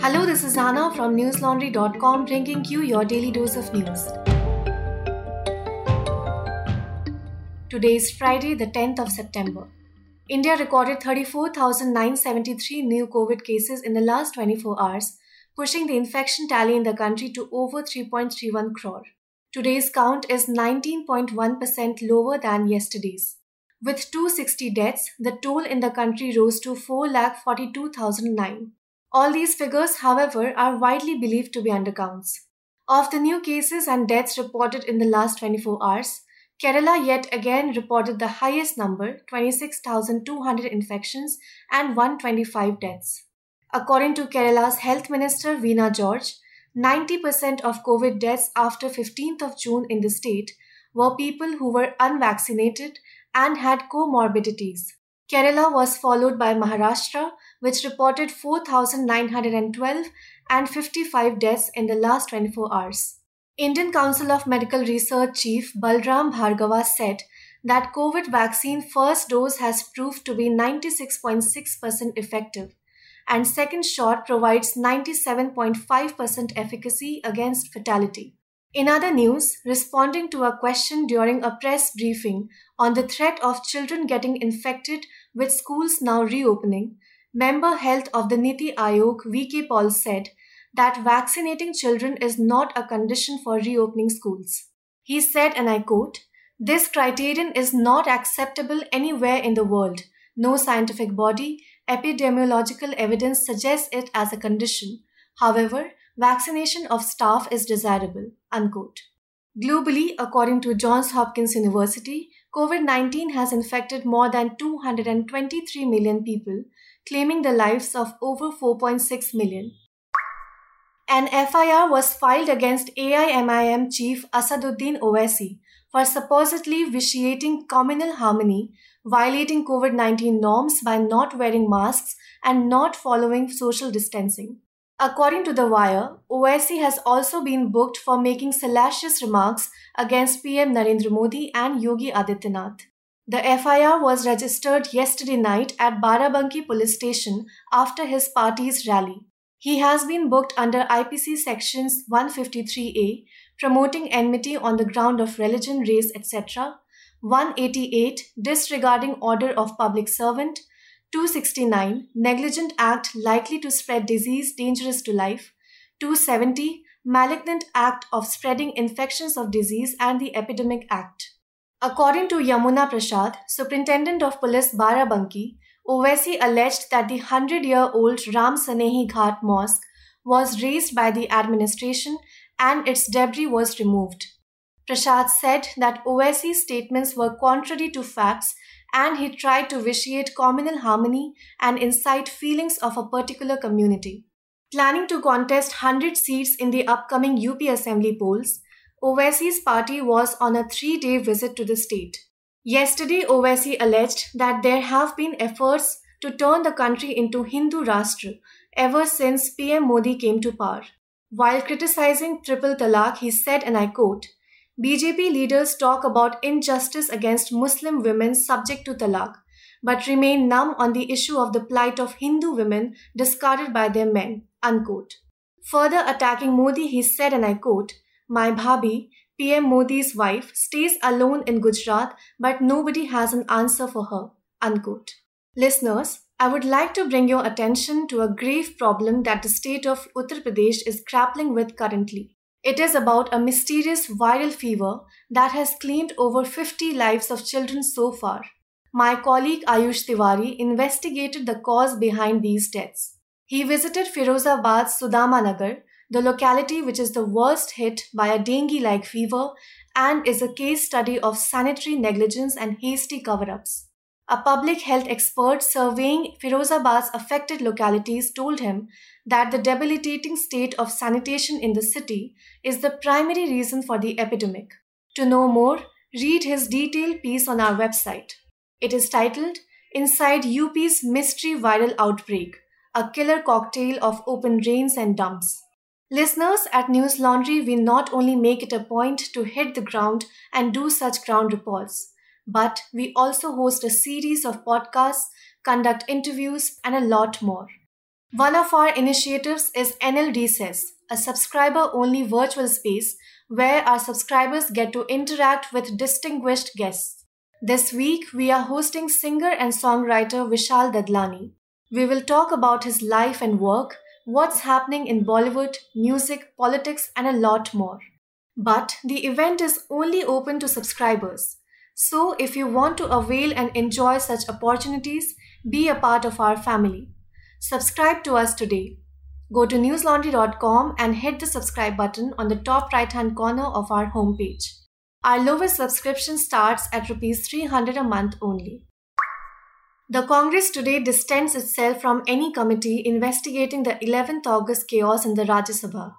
Hello, this is Anna from newslaundry.com bringing you your daily dose of news. Today is Friday, the 10th of September. India recorded 34,973 new COVID cases in the last 24 hours, pushing the infection tally in the country to over 3.31 crore. Today's count is 19.1% lower than yesterday's. With 260 deaths, the toll in the country rose to 4,42,009. All these figures, however, are widely believed to be undercounts. Of the new cases and deaths reported in the last 24 hours, Kerala yet again reported the highest number 26,200 infections and 125 deaths. According to Kerala's Health Minister Veena George, 90% of COVID deaths after 15th of June in the state were people who were unvaccinated and had comorbidities. Kerala was followed by Maharashtra, which reported 4,912 and 55 deaths in the last 24 hours. Indian Council of Medical Research Chief Balram Bhargava said that COVID vaccine first dose has proved to be 96.6% effective and second shot provides 97.5% efficacy against fatality. In other news, responding to a question during a press briefing on the threat of children getting infected with schools now reopening, member health of the Niti Aayog VK Paul said that vaccinating children is not a condition for reopening schools. He said, and I quote, This criterion is not acceptable anywhere in the world. No scientific body, epidemiological evidence suggests it as a condition. However, vaccination of staff is desirable. Unquote. Globally, according to Johns Hopkins University, COVID 19 has infected more than 223 million people, claiming the lives of over 4.6 million. An FIR was filed against AIMIM chief Asaduddin Owaisi for supposedly vitiating communal harmony, violating COVID 19 norms by not wearing masks and not following social distancing. According to The Wire, Owaisi has also been booked for making salacious remarks against PM Narendra Modi and Yogi Adityanath. The FIR was registered yesterday night at Barabanki police station after his party's rally. He has been booked under IPC sections 153A, promoting enmity on the ground of religion, race, etc., 188, disregarding order of public servant, 269 negligent act likely to spread disease dangerous to life 270 malignant act of spreading infections of disease and the epidemic act according to yamuna prasad superintendent of police barabanki owaisi alleged that the 100 year old ram sanehi ghat mosque was razed by the administration and its debris was removed prasad said that owaisi's statements were contrary to facts and he tried to vitiate communal harmony and incite feelings of a particular community. Planning to contest 100 seats in the upcoming UP Assembly polls, Owaisi's party was on a three day visit to the state. Yesterday, Owaisi alleged that there have been efforts to turn the country into Hindu Rashtra ever since PM Modi came to power. While criticizing triple talaq, he said, and I quote, BJP leaders talk about injustice against Muslim women subject to talaq, but remain numb on the issue of the plight of Hindu women discarded by their men. Unquote. Further attacking Modi, he said, and I quote, My Bhabhi, PM Modi's wife, stays alone in Gujarat, but nobody has an answer for her. Unquote. Listeners, I would like to bring your attention to a grave problem that the state of Uttar Pradesh is grappling with currently. It is about a mysterious viral fever that has claimed over 50 lives of children so far. My colleague Ayush Tiwari investigated the cause behind these deaths. He visited Firozabad's Sudama Nagar, the locality which is the worst hit by a dengue like fever and is a case study of sanitary negligence and hasty cover ups. A public health expert surveying Firozabad's affected localities told him that the debilitating state of sanitation in the city is the primary reason for the epidemic. To know more, read his detailed piece on our website. It is titled Inside UP's Mystery Viral Outbreak A Killer Cocktail of Open Drains and Dumps. Listeners, at News Laundry, we not only make it a point to hit the ground and do such ground reports but we also host a series of podcasts, conduct interviews, and a lot more. One of our initiatives is NLD Says, a subscriber only virtual space where our subscribers get to interact with distinguished guests. This week, we are hosting singer and songwriter Vishal Dadlani. We will talk about his life and work, what's happening in Bollywood, music, politics, and a lot more. But the event is only open to subscribers. So, if you want to avail and enjoy such opportunities, be a part of our family. Subscribe to us today. Go to newslaundry.com and hit the subscribe button on the top right hand corner of our homepage. Our lowest subscription starts at rupees 300 a month only. The Congress today distanced itself from any committee investigating the 11th August chaos in the Rajya Sabha.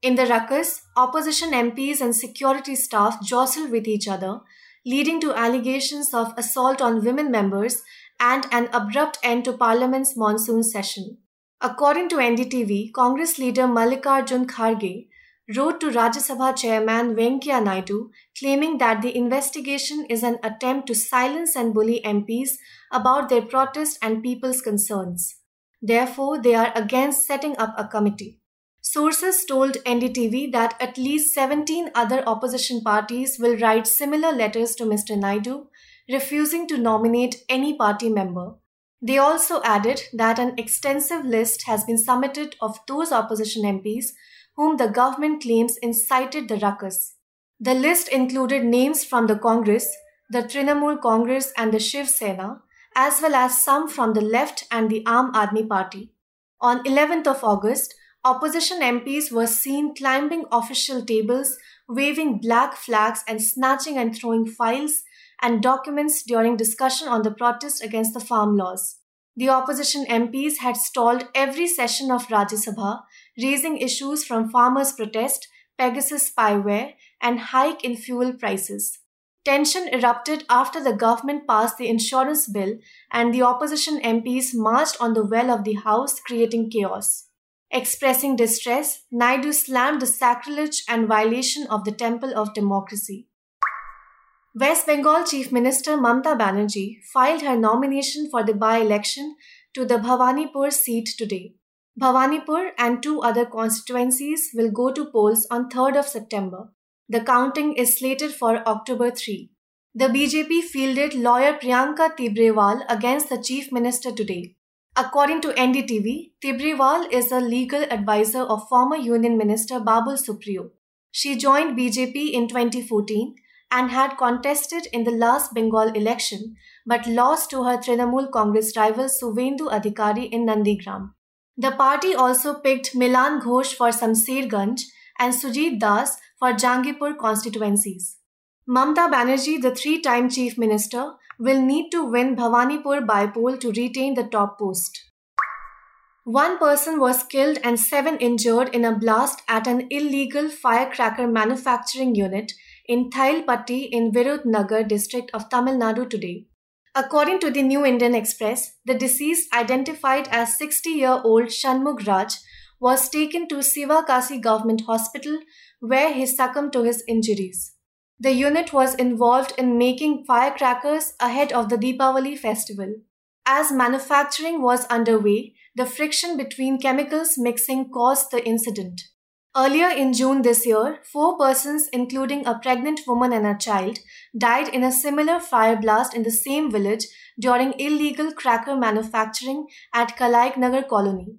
In the ruckus, opposition MPs and security staff jostled with each other, leading to allegations of assault on women members and an abrupt end to Parliament's monsoon session. According to NDTV, Congress leader Mallikarjun Kharge wrote to Rajya Sabha chairman Venkaiah Naidu claiming that the investigation is an attempt to silence and bully MPs about their protest and people's concerns. Therefore, they are against setting up a committee. Sources told NDTV that at least 17 other opposition parties will write similar letters to Mr. Naidu refusing to nominate any party member. They also added that an extensive list has been submitted of those opposition MPs whom the government claims incited the ruckus. The list included names from the Congress, the Trinamool Congress, and the Shiv Sena, as well as some from the left and the Aam Aadmi Party. On 11th of August, opposition MPs were seen climbing official tables, waving black flags, and snatching and throwing files and documents during discussion on the protest against the farm laws. The opposition MPs had stalled every session of Rajya Sabha, raising issues from farmers' protest, Pegasus spyware, and hike in fuel prices. Tension erupted after the government passed the insurance bill and the opposition MPs marched on the well of the House, creating chaos. Expressing distress, Naidu slammed the sacrilege and violation of the temple of democracy. West Bengal Chief Minister Mamta Banerjee filed her nomination for the by election to the Bhawanipur seat today. Bhawanipur and two other constituencies will go to polls on 3rd of September. The counting is slated for October 3. The BJP fielded lawyer Priyanka Tibrewal against the chief minister today. According to NDTV, Tibrewal is a legal advisor of former Union Minister Babul Supriyo. She joined BJP in 2014 and had contested in the last Bengal election but lost to her Trinamool Congress rival Suvendu Adhikari in Nandigram. The party also picked Milan Ghosh for Samserganj and Sujit Das for Jangipur constituencies. Mamta Banerjee, the three time chief minister, will need to win Bhawanipur by poll to retain the top post. One person was killed and seven injured in a blast at an illegal firecracker manufacturing unit in Thayilpatti in Virudhunagar district of Tamil Nadu today. According to the New Indian Express, the deceased, identified as 60 year old Shanmugh Raj, was taken to Sivakasi Government Hospital where he succumbed to his injuries. The unit was involved in making firecrackers ahead of the Deepavali festival. As manufacturing was underway, the friction between chemicals mixing caused the incident. Earlier in June this year, four persons, including a pregnant woman and a child, died in a similar fire blast in the same village during illegal cracker manufacturing at Kalaik Nagar colony.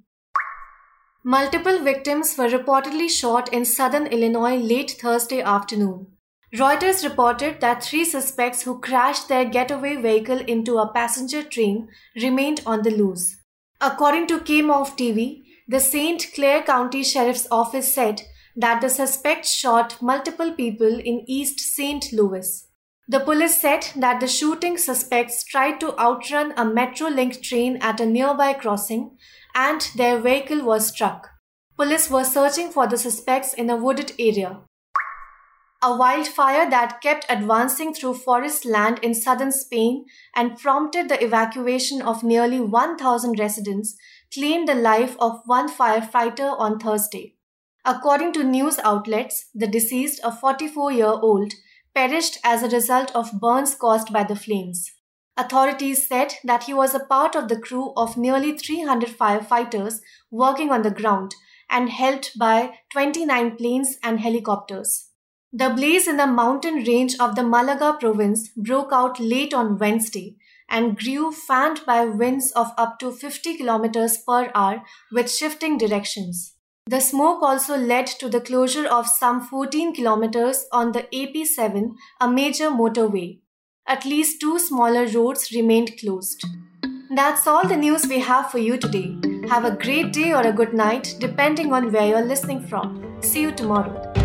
Multiple victims were reportedly shot in southern Illinois late Thursday afternoon. Reuters reported that three suspects who crashed their getaway vehicle into a passenger train remained on the loose. According to KMOV TV, the St. Clair County Sheriff's Office said that the suspect shot multiple people in East St. Louis. The police said that the shooting suspects tried to outrun a Metrolink train at a nearby crossing and their vehicle was struck. Police were searching for the suspects in a wooded area. A wildfire that kept advancing through forest land in southern Spain and prompted the evacuation of nearly 1,000 residents claimed the life of one firefighter on Thursday. According to news outlets, the deceased, a 44 year old, perished as a result of burns caused by the flames. Authorities said that he was a part of the crew of nearly 300 firefighters working on the ground and helped by 29 planes and helicopters. The blaze in the mountain range of the Malaga province broke out late on Wednesday and grew fanned by winds of up to 50 kilometers per hour with shifting directions. The smoke also led to the closure of some 14 kilometers on the AP7, a major motorway. At least two smaller roads remained closed. That's all the news we have for you today. Have a great day or a good night, depending on where you're listening from. See you tomorrow.